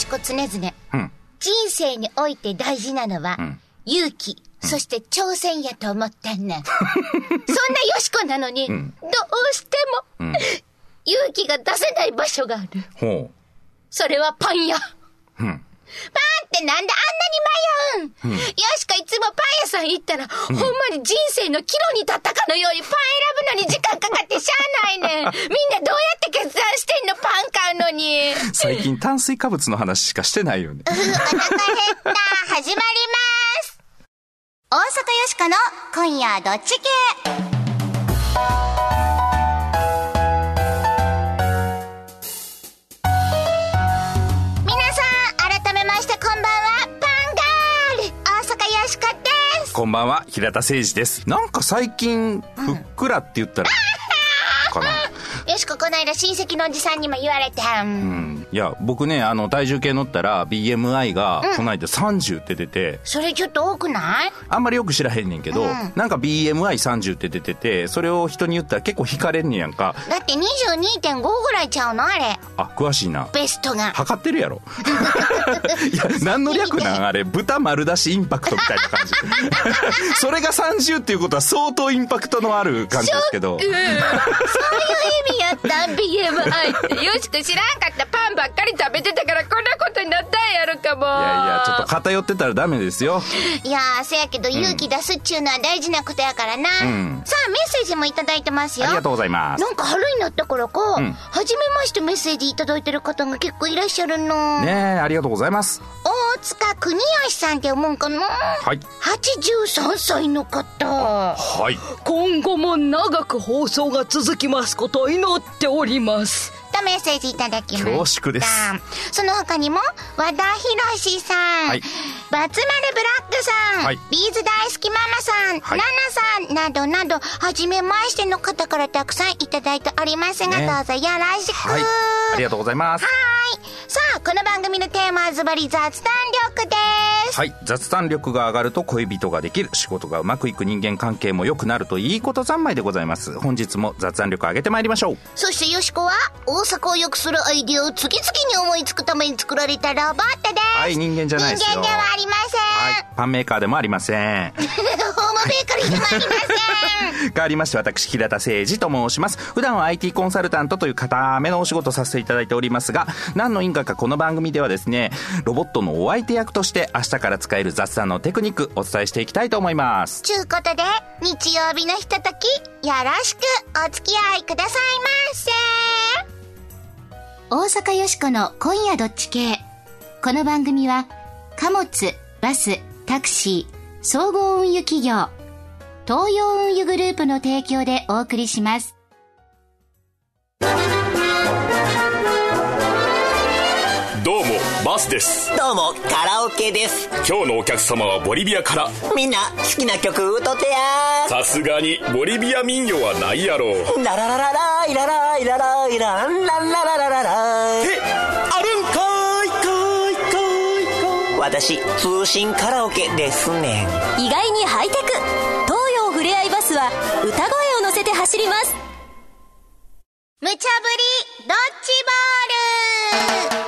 しこ常々、うん。人生において大事なのは、勇気、そして挑戦やと思ったんねん。そんなよしこなのに、どうしても、勇気が出せない場所がある。ほそれはパン屋。う。うん。パンってなんであんなに迷うん、よしこいつもパン屋さん行ったら、ほんまに人生の岐路に立ったかのようにパン選ぶのに時間かかってしゃあないねん。みんなどうやって決断してんの？パン買うのに。最近炭水化物の話しかしてないよね。う お腹減った。始まります。大阪よしこの今夜どっち系？こんばんは、平田誠二です。なんか最近、ふっくらって言ったら、かな。よしここの間親戚のおじさんにも言われた。うん。いや、僕ね、あの、体重計乗ったら、BMI が、この間30って出て、それちょっと多くない？あんまりよく知らへんねんけど、なんか BMI30 って出てて、それを人に言ったら結構惹かれんねやんか。だって22.5ぐらいちゃうのあれ。あ、詳しいな。ベストが。測ってるやろ。いや、何の略なん？あれ、豚丸出しインパクトみたいな感じ。それが30っていうことは相当インパクトのある感じですけど。そういう意味やった BMI って。よしこ知らんかった。パンばっかり食べてたからこんなことになったんやろかも。いやいや、ちょっと偏ってたらダメですよ。いやー、せやけど勇気出すっちゅうのは大事なことやからな。んさあ、メッセージもいただいてますよ。ありがとうございます。なんか春になったからか、ん初めましてメッセージいただいてる方が結構いらっしゃるの。ねえ、ありがとうございます。大塚国吉さんって思うんかな？はい。83歳の方。はい。今後も長く放送が続きますことを祈っております。とメッセージいただきました。恐縮ですその他にも、和田博さん、はいバツマルブラックさん、はいビーズ大好きママさん、はいナナさんなどなど、はじめましての方からたくさんいただいておりますが、ねどうぞよろしく。はい。ありがとうございます。はいさあ、この番組のテーマはズバリ雑談力です。はい。雑談力が上がると恋人ができる。仕事がうまくいく人間関係も良くなるといいこと三昧でございます。本日も雑談力上げてまいりましょう。そしてよしこは、大阪を良くするアイディアを次々に思いつくために作られたロボットです。はい、人間じゃないですよ。人間ではありません。はい。パンメーカーでもありません。ベーカリーでもありません。変わりまして私平田誠二と申します普段は IT コンサルタントという固めのお仕事をさせていただいておりますが何の因果かこの番組ではですねロボットのお相手役として明日から使える雑談のテクニックお伝えしていきたいと思いますちゅうことで、日曜日のひととき、よろしくお付き合いくださいませ。大阪よしこの今夜どっち系。この番組は、貨物、バス、タクシー、総合運輸企業、東洋運輸グループの提供でお送りします。どうもバスです。どうも、カラオケです。今日のお客様はボリビアから。みんな、好きな曲歌ってやさすがにボリビア民謡はないやろう。ララララライラライラライランランラララララえ私、通信カラオケですね。意外にハイテク。東洋ふれあいバスは歌声を乗せて走ります。無茶ぶり、ドッジボール。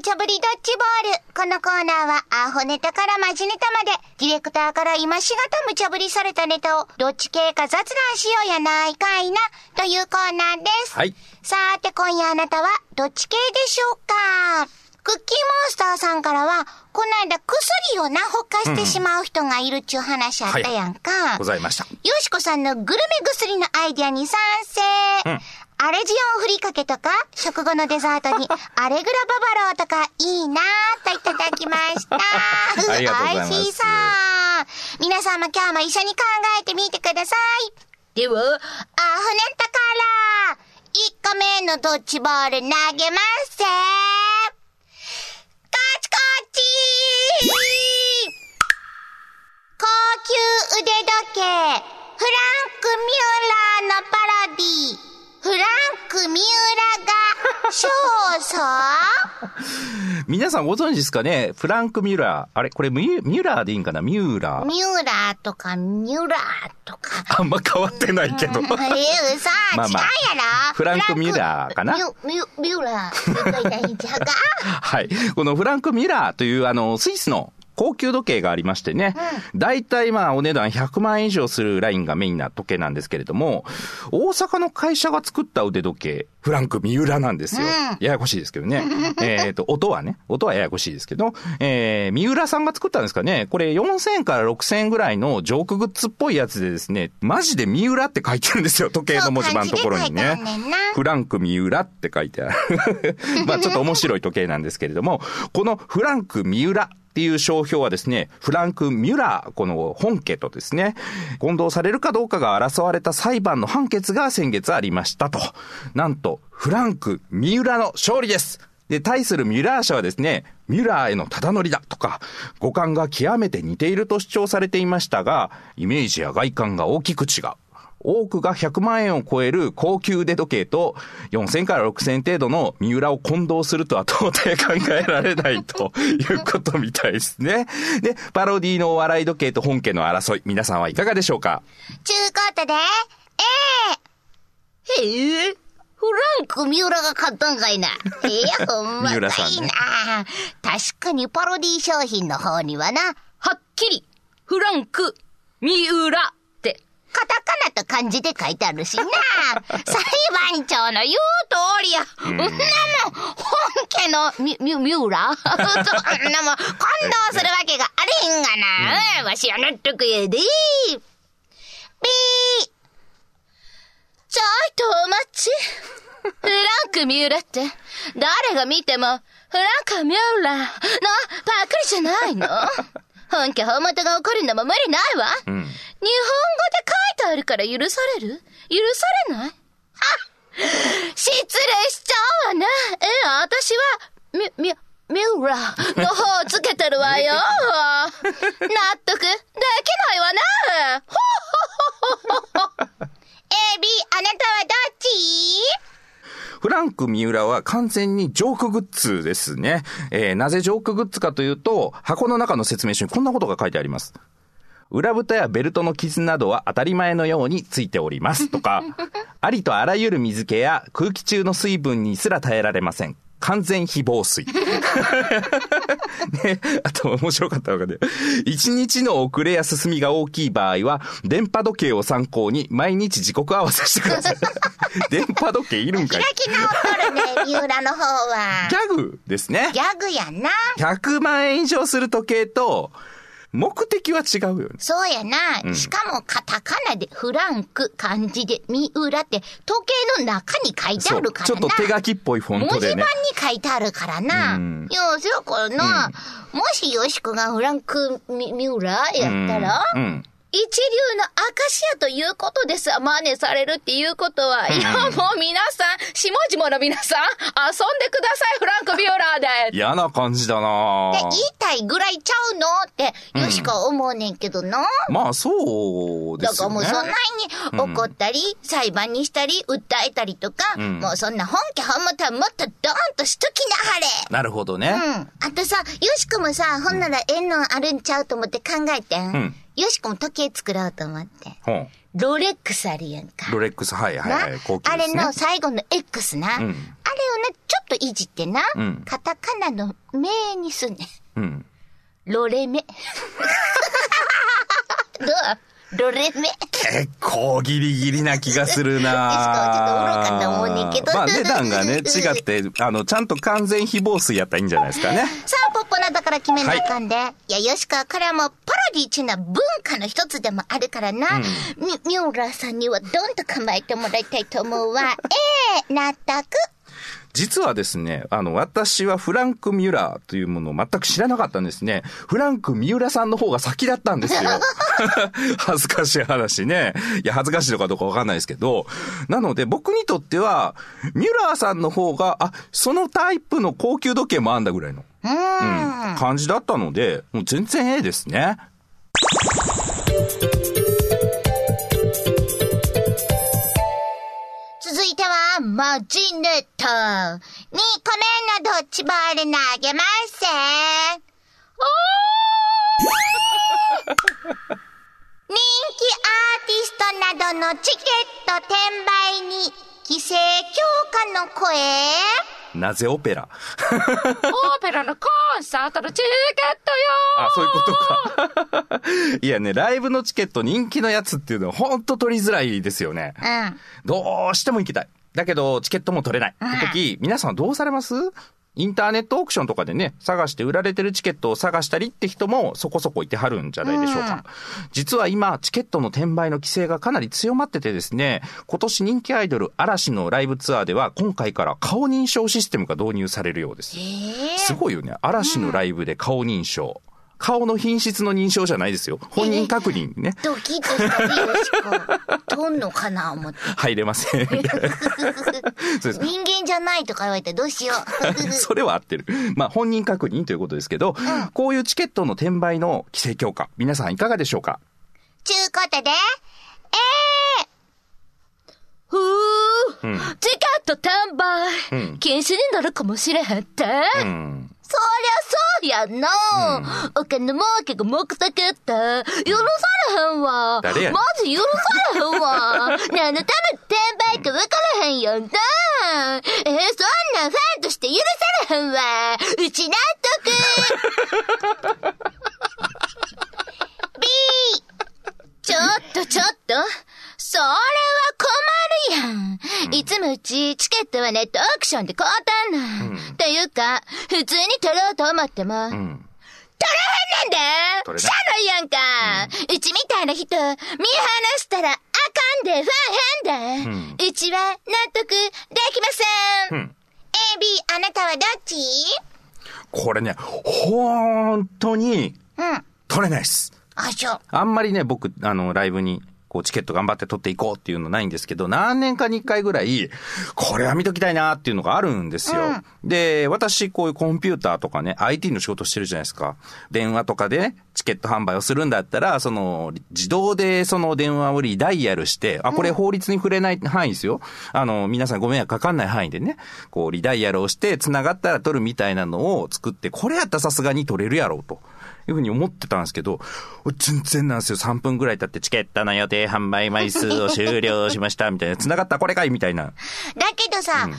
無茶ぶりドッジボール。このコーナーは、アホネタからマジネタまで、ディレクターから今しがた無茶ぶりされたネタを、どっち系か雑談しようやないかいな、というコーナーです。はいさーて、今夜あなたは、どっち系でしょうか？クッキーモンスターさんからは、この間薬をな、ほかしてしまう人がいるっちゅう話あったやんか。ございましたよしこさんのグルメ薬のアイディアに賛成。アレジオンふりかけとか、食後のデザートに、アレグラババローとか、いいなぁといただきました。ありがとうございます美味しそう。皆さんも今日も一緒に考えてみてください。では、アフネタから、1個目のドッジボール投げますぜ。カチカチ高級腕時計、フランク・ミューラーのパロディ、フランク・ミューラが、勝訴？皆さんご存知ですかね？フランク・ミュラー。あれ？これミュミュラーでいいんかな？ミューラー。ミューラーとか、ミュラーとか。あんま変わってないけど。ええさ、まあまあ違うやろフランクミュラーかな？ミュ、ミュ、ミュラー。って言ったらいいんちゃうか？はい。このフランク・ミュラーというあの、スイスの高級時計がありましてね、大体まあお値段100万円以上するラインがメインな時計なんですけれども、大阪の会社が作った腕時計、フランク・ミュラなんですよ。ややこしいですけどね。えっと、音はね、音はややこしいですけど、えー、ミュラさんが作ったんですかね、これ4000円から6000円ぐらいのジョークグッズっぽいやつでですね、マジでミュラって書いてるんですよ、時計の文字盤のところにね。フランク・ミュラって書いてある。まあちょっと面白い時計なんですけれども、このフランク・ミュラっていう商標はですね、フランク・ミュラー、この本家とですね、混同されるかどうかが争われた裁判の判決が先月ありましたと。なんと、フランク・ミュラーの勝利ですで、対するミュラー社はですね、ミュラーへのただ乗りだとか、五感が極めて似ていると主張されていましたが、イメージや外観が大きく違う。多くが100万円を超える高級腕時計と4000から6000程度の三浦を混同するとは到底考えられないということみたいですね。で、パロディのお笑い時計と本家の争い、皆さんはいかがでしょうか？ちゅうことで、えへえ。えフランク・ミューラが買ったんかいな。ええほんま三浦かいさんねな。確かにパロディ商品の方にはな、はっきり、フランク、三浦。カタカナと漢字で書いてあるしな。裁判長の言う通りや。うんなもん、本家のミミュミューラ そんなもん、混同するわけがあれへんがな。うん、わしは納得やで。ピー。ちょいとお待ち。フランク・ミューラって、誰が見ても、フランク・ミューラのパクリじゃないの本家本元が怒るのも無理ないわ。日本語で書いてあるから許される？許されない？失礼しちゃうわね。え、私は、み、み、ミューラの方をつけてるわよ。納得できないわね。ほエビ、あなたはどっち？フランク三浦は完全にジョークグッズですね。えーなぜジョークグッズかというと、箱の中の説明書にこんなことが書いてあります。裏蓋やベルトの傷などは当たり前のようについておりますとか、ありとあらゆる水気や空気中の水分にすら耐えられません。完全非防水。ね、あと面白かったのがね、一日の遅れや進みが大きい場合は、電波時計を参考に毎日時刻合わせしてください。電波時計いるんかい開き直っとるね、三浦の方はギ。ャグですねギ。ャグやな。100万円以上する時計と、目的は違うよね。そうやな。しかもカタカナでフランク、漢字で三浦って時計の中に書いてあるからな。ちょっと手書きっぽいフォン文字盤にトでね。書いてあるからな。うんいや、そやからな、もしよしこがフランクミ・ミューラーやったら、うんうん一流のアカシアということですわ。真似されるっていうことは。いや、もう皆さん、下々の皆さん、遊んでください、フランク・ビオラーで。嫌な感じだなで、言いたいぐらいちゃうのって、よしこは思うねんけどな。まあ、そうでだから。もうそんなに怒ったり、裁判にしたり、訴えたりとか、んもうそんな本家本元はもっとドーンとしときなはれ。なるほどね。うん。あとさ、よしこもさ、ほんならええのあるんちゃうと思って考えてん。んよしこも時計作ろうと思って。ほん。ロレックスあるやんか。ロレックス、はいはいなはい。高級あ。れの最後の X な？あれをな、ちょっといじってな。んカタカナの名にすんねん。うん。ロレメ。どう？ロレメ。結構ギリギリな気がするな ちょっとんけどまあ値段がね、違って、あの、ちゃんと完全非防水やったらいいんじゃないですかね。さあ、ポッポなだから決めなあかんで。い、や、よしか、これはもう、パロディっていうのは文化の一つでもあるからな。み、ミューラーさんにはどんと構えてもらいたいと思うわ。ええ納得。実はですね、あの、私はフランク・ミュラーというものを全く知らなかったんですね。フランク・ミュラさんの方が先だったんですよ。恥ずかしい話ね。いや、恥ずかしいのかどうかわかんないですけど。なので、僕にとっては、ミュラーさんの方が、あ、そのタイプの高級時計もあんだぐらいの、うん、感じだったので、もう全然ええですね。マジネット。2個目のドッジボール投げますぜ。人気アーティストなどのチケット転売に規制強化の声なぜオペラオペラのコンサートのチケットよあ、そういうことか。いやね、ライブのチケット人気のやつっていうのはほんと取りづらいですよね。うん。どうしても行きたい。だけど、チケットも取れない。って時、皆さんはどうされます？インターネットオークションとかでね、探して売られてるチケットを探したりって人もそこそこいてはるんじゃないでしょうか。実は今、チケットの転売の規制がかなり強まっててですね、今年人気アイドル嵐のライブツアーでは今回から顔認証システムが導入されるようです。すごいよね。嵐のライブで顔認証。顔の品質の認証じゃないですよ。本人確認ね。ドキッとしたでよしこ。とんのかな思って。入れません。人間じゃないとか言われてどうしよう。それは合ってる。まあ、本人確認ということですけど、こういうチケットの転売の規制強化、皆さんいかがでしょうか？ちゅうことで、えふぅ、チケット転売、うん禁止になるかもしれへんって、うん。そりゃそうやな、お金儲けが目的って、許されへんわ。誰やマジ許されへんわ。何のため転売か分からへんよな。えー、そんなんファンとして許されへんわ。うち納得。B! ちょっとちょっと。それは困るやん。いつもうちチケットはネットオークションで買うたんなん。というか、普通に取ろうと思っても、取れへんねんで。しゃあないやんか、うちみたいな人、見放したらあかんで、ファンへんで、うちは納得できません。うん。A, B, あなたはどっち？これね、本当にうん。取れないです。あ、そう。あんまりね、僕、あの、ライブに、こう、チケット頑張って取っていこうっていうのないんですけど、何年かに一回ぐらい、これは見ときたいなっていうのがあるんですよ。で、私、こういうコンピューターとかね、IT の仕事してるじゃないですか。電話とかでね、チケット販売をするんだったら、その、自動でその電話をリダイヤルして、あ、これ法律に触れない範囲ですよ。あの、皆さんご迷惑かかんない範囲でね、こう、リダイヤルをして、繋がったら取るみたいなのを作って、これやったらさすがに取れるやろうと。いうふうに思ってたんですけど、全然なんですよ。3分ぐらい経ってチケットの予定販売枚数を終了しました、みたいな。繋がったこれかいみたいな。だけどさ、そんな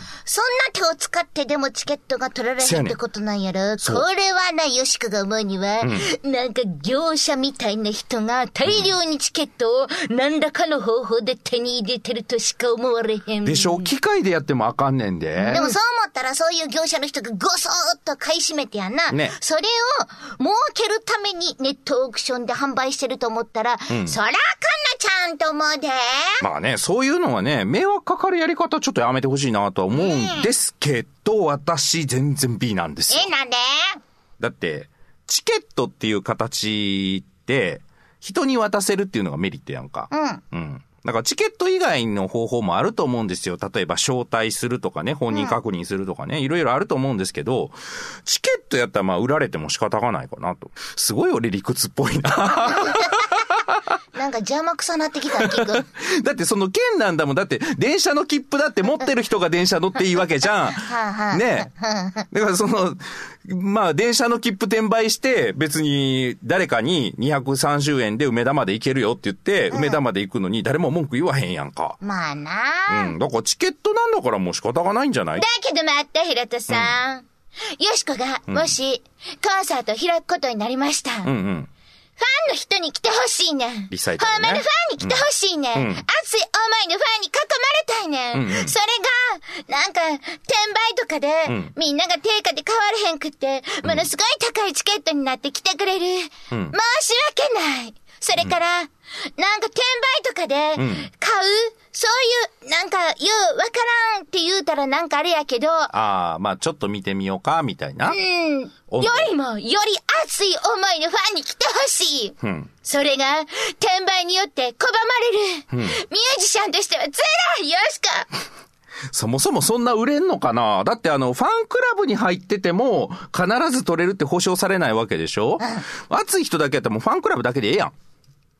手を使ってでもチケットが取られへんってことなんやろそうこれはな、よしこが思うには、なんか業者みたいな人が大量にチケットを何らかの方法で手に入れてるとしか思われへん。でしょ？機械でやってもあかんねんで。でもそう思ったらそういう業者の人がごそーっと買い占めてやな。ねそれを儲けるためにネットオークションで販売してると思ったら、そらあかんなちゃんと思うで。まあね、そういうのはね、迷惑かかるやり方ちょっとやめてほしいなとは思うんですけど、私全然 B なんですよえ、。なんで？だって、チケットっていう形って、人に渡せるっていうのがメリットやんか。うん。うん。だからチケット以外の方法もあると思うんですよ。例えば招待するとかね、本人確認するとかね、いろいろあると思うんですけど、チケットやったらまあ売られても仕方がないかなと。すごい俺理屈っぽいな。なんか邪魔くさなってきた、キく。だってその券なんだもん。だって電車の切符だって持ってる人が電車乗っていいわけじゃん。はあはあね だからその、まあ電車の切符転売して別に誰かに230円で梅田まで行けるよって言って、梅田まで行くのに誰も文句言わへんやんか。まあなうん。だからチケットなんだからもう仕方がないんじゃない？だけど待って、平田さん。よしこが、もし、コンサートを開くことになりました。うんうん。ファンの人に来てほしいねん。リサイタルねほんまのファンに来てほしいねん。うん熱い思いのファンに囲まれたいねん。うんうんそれが、なんか、転売とかで、うんみんなが定価で買われへんくって、ものすごい高いチケットになって来てくれる。うん申し訳ない。それから、なんか転売とかで、買う、んそういう、なんか、よう、わからんって言うたらなんかあれやけど、ああ、まあちょっと見てみようか、みたいな。うん。およりも、より熱い思いのファンに来てほしい。うん。それが、転売によって拒まれる。ミュージシャンとしては辛いよしか。そもそもそんな売れんのかな？だってあの、ファンクラブに入ってても、必ず取れるって保証されないわけでしょ？熱い人だけやったらもうファンクラブだけでええやん。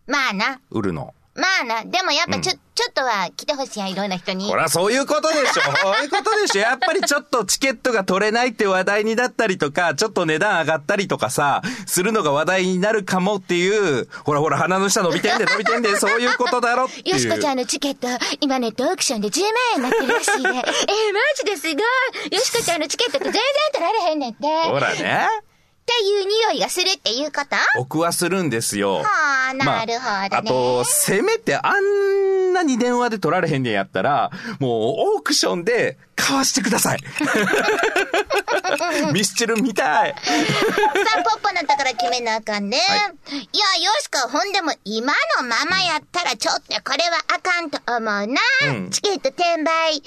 まあな。売るの。まあな、でもやっぱちょ、ちょっとは来てほしいやん、いろんな人に。ほら、そういうことでしょ。そういうことでしょ。やっぱりちょっとチケットが取れないって話題になったりとか、ちょっと値段上がったりとかさ、するのが話題になるかもっていう、ほらほら鼻の下伸びてんで伸びてんで、そういうことだろっていう。よしこちゃんのチケット、今ネットオークションで10万円になってるらしいで。えー、マジですごい。よしこちゃんのチケットって全然取られへんねんって。ほらね。っていう匂いがするっていうこと？僕はするんですよ。はあ、なるほどね。あと、せめてあんなに電話で取られへんねんやったら、もうオークションで買わしてください。ミスチル見たい。さあ、ポッポのところ決めなあかんね。はいい、や、よしこ、ほんでも今のままやったらちょっとこれはあかんと思うな。うんチケット転売。ええ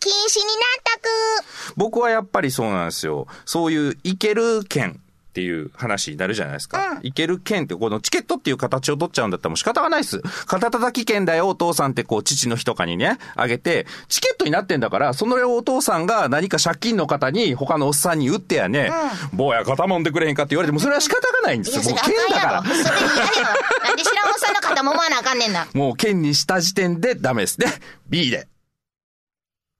禁止になったく。僕はやっぱりそうなんですよ。そういういける券っていう話になるじゃないですか。うんいける券ってこのチケットっていう形を取っちゃうんだったらもう仕方がないです。肩叩き券だよお父さんってこう父の日とかにね、あげて、チケットになってんだから、そのお父さんが何か借金の方に他のおっさんに売ってやね、坊や肩もんでくれへんかって言われてもそれは仕方がないんでいや、すよ。それもう券だから。それ嫌やわ。なんで知らんおっさんの肩もまわなあかんねんな。もう券にした時点でダメですね。B で。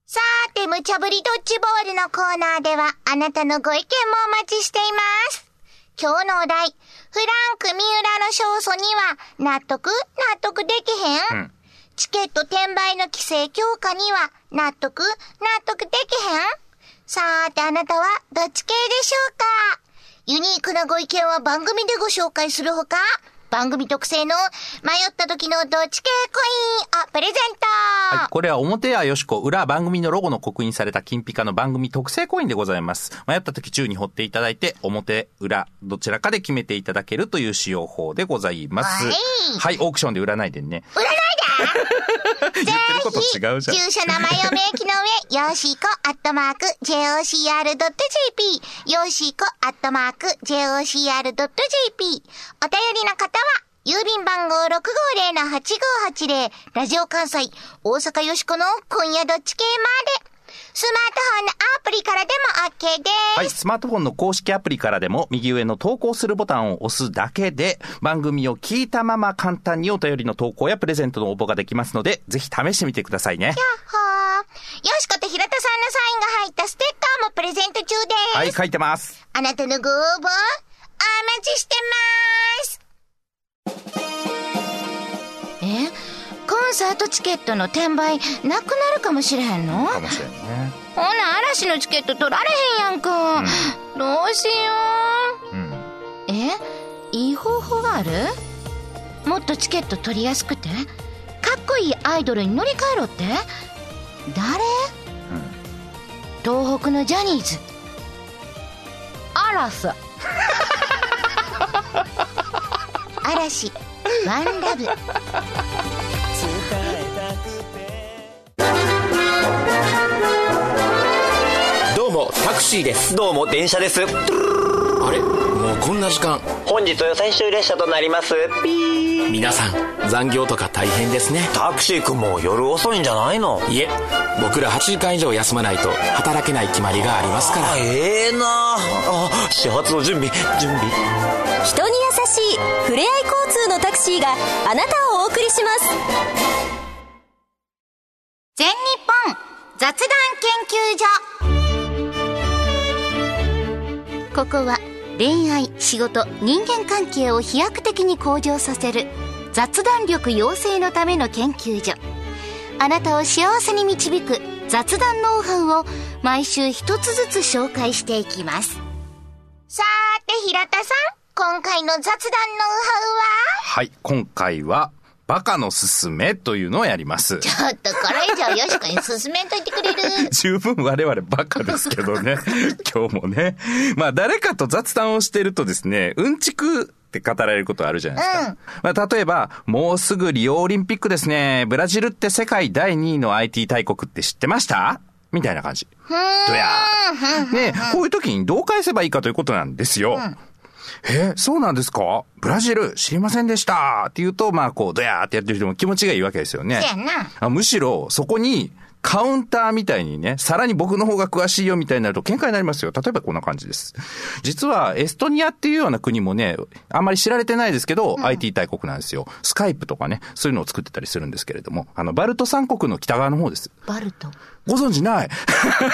さーて、無茶ぶりドッジボールのコーナーでは、あなたのご意見もお待ちしています。今日のお題、フランク・三浦の勝訴には、納得納得できへん、うん。チケット転売の規制強化には、納得納得できへん？さーて、あなたはどっち系でしょうか？ユニークなご意見は番組でご紹介するほか、番組特製の迷った時のどっち系コインをプレゼント、はい。これは表やよしこ、裏番組のロゴの刻印された金ピカの番組特製コインでございます。迷った時宙に掘っていただいて、表、裏、どちらかで決めていただけるという使用法でございます。はいはい、オークションで売らないでね。売らないで 言ってること違うじゃん。住所名前を明記の上、よしこアットマーク jocr.jp、よしこアットマーク jocr.jp。お便りの方は、郵便番号650-8580、ラジオ関西、大阪よしこの今夜どっち系まで。スマートフォンのアプリからでも OK です。はい、スマートフォンの公式アプリからでも、右上の投稿するボタンを押すだけで、番組を聞いたまま簡単にお便りの投稿やプレゼントの応募ができますので、ぜひ試してみてくださいね。ほー。よしこと平田さんのサインが入ったステッカーもプレゼント中です。はい、書いてます。あなたのご応募、お待ちしてます。え？コンサートチケットの転売、なくなるかもしれへんの？かもしれんね。ほな、嵐のチケット取られへんやんか。どうしようん。う。えいい方法がある？もっとチケット取りやすくてかっこいいアイドルに乗り換えろって誰、東北のジャニーズ。あらさ。嵐、ワンラブ。タクシーです。どうも電車です。あれ？もうこんな時間。本日は最終列車となります。ピー。皆さん残業とか大変ですね。タクシー君も夜遅いんじゃないの？いえ僕ら8時間以上休まないと働けない決まりがありますから。あええな。あ始発の準備準備。人に優しいふれあい交通のタクシーがあなたをお送りします。全日本雑談研究所ここは恋愛仕事人間関係を飛躍的に向上させる雑談力養成のための研究所。あなたを幸せに導く雑談ノウハウを毎週一つずつ紹介していきます。さーて平田さん今回の雑談ノウハはい、今回は、バカのすすめというのをやります。ちょっとこれ以上よしこに進めんといてくれる 十分我々バカですけどね。今日もね。まあ誰かと雑談をしてるとですね、うんちくって語られることあるじゃないですか。まあ例えば、もうすぐリオオリンピックですね。ブラジルって世界第2位の IT 大国って知ってました？みたいな感じ。どやーねこういう時にどう返せばいいかということなんですよ。え、そうなんですか？ブラジル知りませんでした。って言うと、まあこう、どやーってやってる人も気持ちがいいわけですよね。あむしろ、そこに、カウンターみたいにね、さらに僕の方が詳しいよみたいになると喧嘩になりますよ。例えばこんな感じです。実は、エストニアっていうような国もね、あんまり知られてないですけど、IT 大国なんですよ。スカイプとかね、そういうのを作ってたりするんですけれども、あの、バルト三国の北側の方です。バルト。ご存知ない？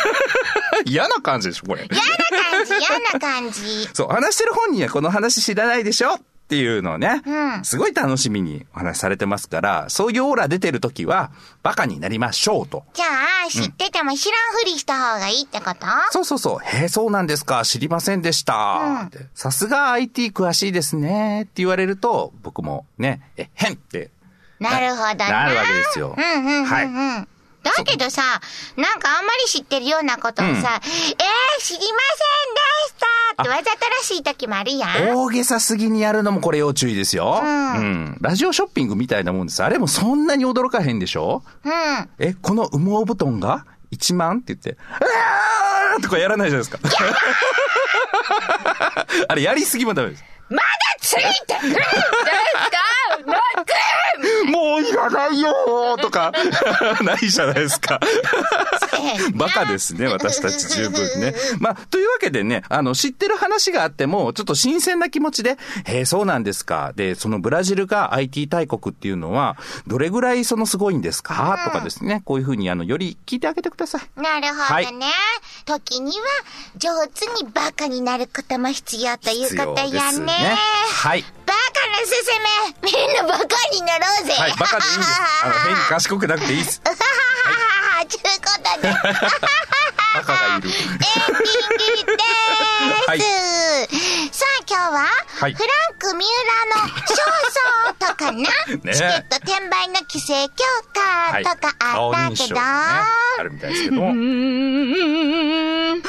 嫌な感じでしょ、これ。嫌な感じ、嫌な感じ。そう、話してる本人はこの話知らないでしょっていうのをね、うんすごい楽しみにお話しされてますから、そういうオーラ出てる時は、バカになりましょうと。じゃあ、知ってても知らんふりした方がいいってこと？そうそうそう。へえ、そうなんですか。知りませんでした。さすが IT 詳しいですね。って言われると、僕もね、え、へんって。なるほどな。なるわけですようんうんうんうん。はいだけどさ、なんかあんまり知ってるようなことをさ、えー、知りませんでしたってわざとらしい時もあるやん。大げさすぎにやるのもこれ要注意ですよ。うんうん。ラジオショッピングみたいなもんです。あれもそんなに驚かへんでしょ？うん。え、この羽毛布団が？1万？って言って、あーとかやらないじゃないですか。あれやりすぎもダメです。まだついてくるんですかもういらないよーとか、ないじゃないですか。バカですね、私たち十分ね。まあ、というわけでね、あの、知ってる話があっても、ちょっと新鮮な気持ちで、へえ、そうなんですか。で、そのブラジルが IT 大国っていうのは、どれぐらいそのすごいんですか？とかですね、こういうふうに、あの、より聞いてあげてください。なるほどね。時には、上手にバカになることも必要ということや必要ですね。はい。バカなすすめ、みんなバカになろうぜ。はい、バカでいいんです。あの、変に賢くなくていいです。ちゅうことで。バカがいる。エンディングでーす。はいさあ今日は、はい。フランク三浦のとかな、ね。チケット転売の規制強化とかあ顔ったね、あるみたいですけど。も。うーん。大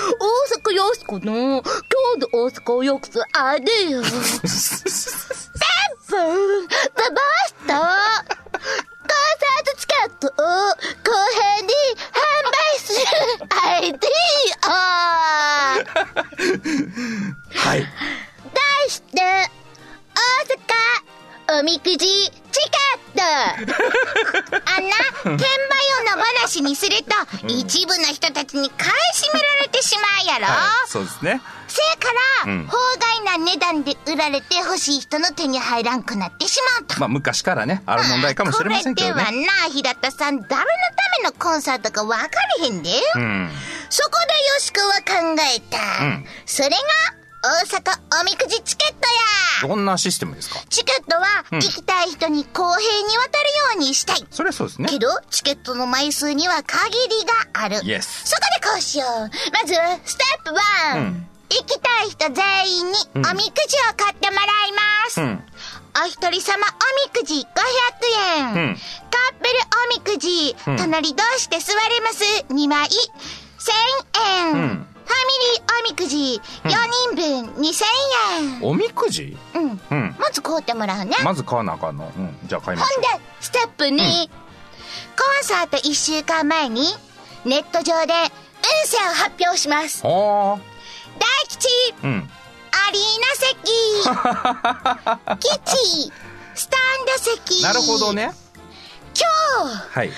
阪よしこの、今日の大阪をよくすあれよ。ペンプ。ン、ババスくじ、チケットあんな、転売を野放しにすると、一部の人たちに買い占められてしまうやろ、はい、そうですね。せやから、うん法外な値段で売られて欲しい人の手に入らんくなってしまうと。まあ、昔からね、ある問題かもしれませんけどこれではね。な、平田さん、誰のためのコンサートか分かれへんで。うん。そこでよしこは考えた。うんそれが、大阪おみくじチケットや。どんなシステムですか？チケットは、うん行きたい人に公平に渡るようにしたい。それはそうですねけ。ど、チケットの枚数には限りがある。Yes そこでこうしよう。まず、ステップ1。うん行きたい人全員におうんみくじを買ってもらいます。うん。お一人様おみくじ500円。うんカップルおみくじ、うん隣同士で座れます。2枚、1000円。ァミリーおみくじ、4人分2000円。おみくじ？うん。うん。まず買うてもらうね。まず買わなあかんの？うん。じゃあ買いましょほんで、ステップ2、コンサート1週間前に、ネット上で運勢を発表します。大吉、あ。うん。アリーナ席、吉、スタンド席。なるほど。ね。今はい。立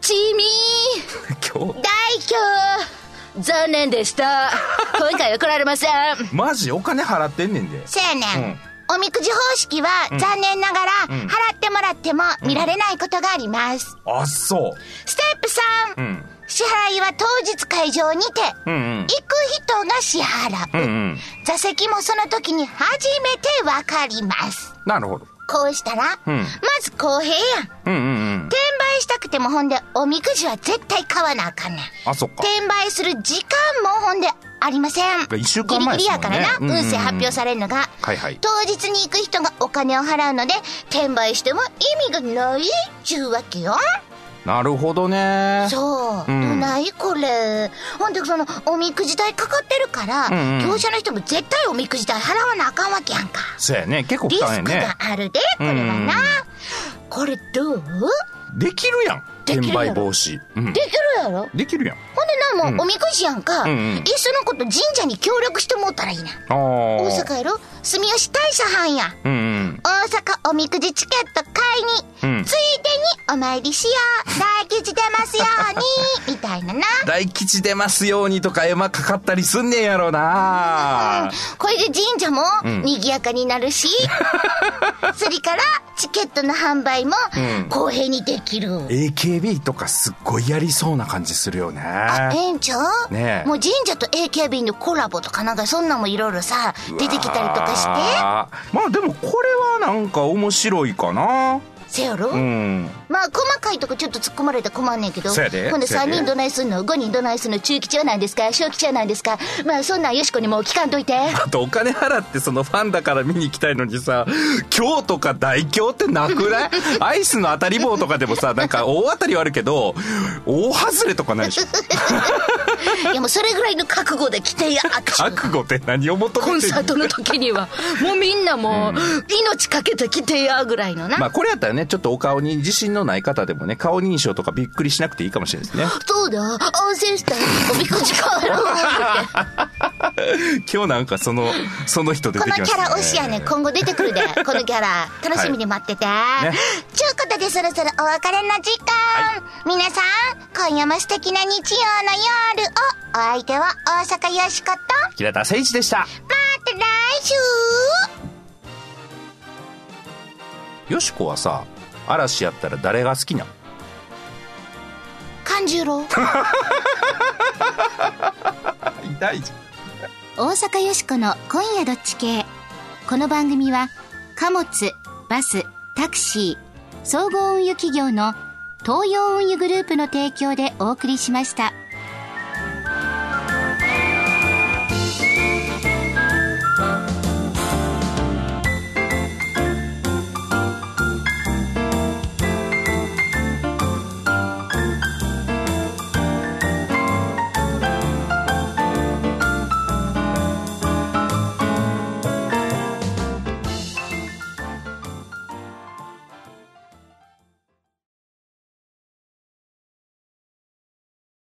ち見今日、日、大凶。残念でした。今回は来られません。マジお金払ってんねんで。せやねん。おみくじ方式は、残念ながら、うん払ってもらっても見られないことがあります。あ、そう。ステップ3、うん。支払いは当日会場にて、うんうん。行く人が支払う。うんうん。座席もその時に初めてわかります。なるほど。こうしたら、うんまず公平やん。うんうんうん。転売したくてもほんで、おみくじは絶対買わなあかんねん。あ、そっか。転売する時間もほんでありません。一週間ギリギリ前ですもんねやからな、うんうんうん運勢発表されるのが。はいはい当日に行く人がお金を払うので、転売しても意味がないっちゅうわけよ。なるほどね。そう。うんどないこれ。ほんで、その、おみくじ代かかってるから、うんうん業者の人も絶対おみくじ代払わなあかんわけやんか。そうやね。結構リスク負担やねが。あるで、これはな。これどう？できるやん。転売防止。うんで。きるやろできるやん。ほんでな、もう、うんおみくじやんか。うんうんいっそのこと神社に協力してもうたらいいな。ああ。大阪やろ？住吉大社藩や。うんうん。大阪おみくじチケット買いに、うんついでにお参りしよう。大吉出ますように、みたいなな。大吉出ますようにとか絵馬かかったりすんねんやろなこれで神社もん賑やかになるし、それからチケットの販売もん公平にできる。AKB とかすっごいやりそうな感じするよね。園長ねえもう神社と AKB のコラボとかなんかそんなんもいろいろさ、出てきたりとかして。まあでもこれはなんか面白いかな。せやろ、うん。まあ細かいとこちょっと突っ込まれたら困んねんけど。そうやで。ほんで3そうやで。人どないすんの ?5 人どないすんの？中吉は何ですか？小吉は何ですか？まあそんなんよしこにもう聞かんといて。あとお金払ってそのファンだから見に行きたいのにさ、今日とか大凶ってなくない？アイスの当たり棒とかでもさ、なんか大当たりはあるけど、大外れとかないでしょ？いやもうそれぐらいの覚悟で来てや、覚悟って何を求コンめてんの？サートの時には、もうみんなもう、命かけて来てや、ぐらいのな。まあこれやったらね、ちょっとお顔に自信のない方でもね、顔認証とかびっくりしなくていいかもしれないですね。そうだ、安静したおみくじ買ろう。今日なんかその、その人出このキてきましたね。ャラ推しやねん今後出てくるで、このキャラ。楽しみに待ってて。ねちゅうことでそろそろお別れの時間。皆さん、今夜も素敵な日曜の夜を。お相手は大阪よしこと。平田誠一でした。また来週よしこはさ、嵐やったら誰が好きなの勘十郎。痛いじ大阪よしこの今夜どっち系この番組は貨物バスタクシー総合運輸企業の東洋運輸グループの提供でお送りしました。